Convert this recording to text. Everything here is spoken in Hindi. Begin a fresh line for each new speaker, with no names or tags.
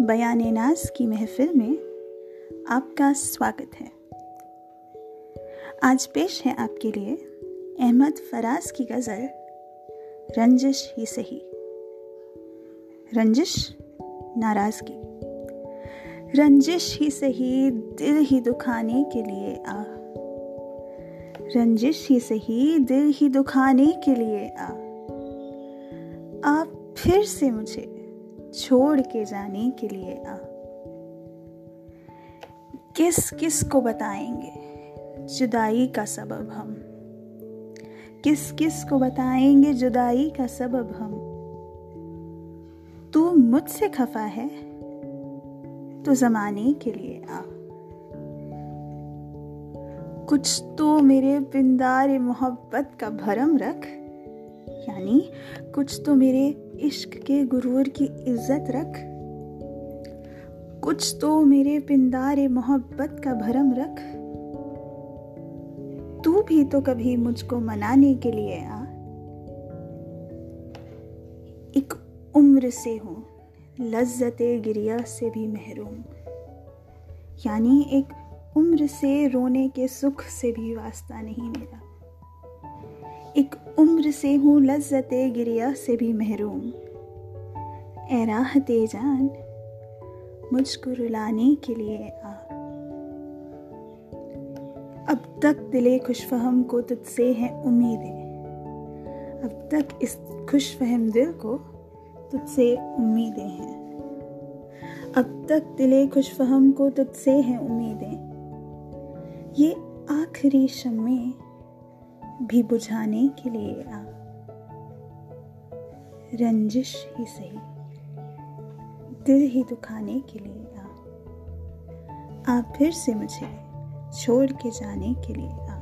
बयान नाज की महफिल में आपका स्वागत है। आज पेश है आपके लिए अहमद फराज की गज़ल, रंजिश ही सही। रंजिश, नाराज़गी। रंजिश ही सही, दिल ही दुखाने के लिए आ। रंजिश ही सही, दिल ही दुखाने के लिए आ। आप फिर से मुझे छोड़ के जाने के लिए आ किस किस को बताएँगे? जुदाई का सबब हम। किस किस को बताएँगे जुदाई का सबब हम? तू मुझसे खफा है तो जमाने के लिए आ। कुछ तो मेरे पिंदार मोहब्बत का भरम रख। यानी कुछ तो मेरे इश्क के गुरूर की इज़्ज़त रख। कुछ तो मेरे पिंदार मोहब्बत का भरम रख। तू भी तो कभी मुझको मनाने के लिए आ। एक उम्र से हूँ, लज्जत गिरिया से भी महरूम। यानी एक उम्र से रोने के सुख से भी वास्ता नहीं मेरा एक उम्र से हूँ, लज्जत गिरिया से भी महरूम। ए राह दे जान मुझको रुलाने के लिए आ। अब तक दिले खुशफहम को तुझसे है उम्मीदें। अब तक इस खुशफहम दिल को तुझसे उम्मीदें हैं। अब तक दिले खुशफहम को तुझसे हैं उम्मीदें। ये आखिरी शमे भी बुझाने के लिए आ रंजिश ही सही, दिल ही दुखाने के लिए आ आप फिर से मुझे छोड़ के जाने के लिए आ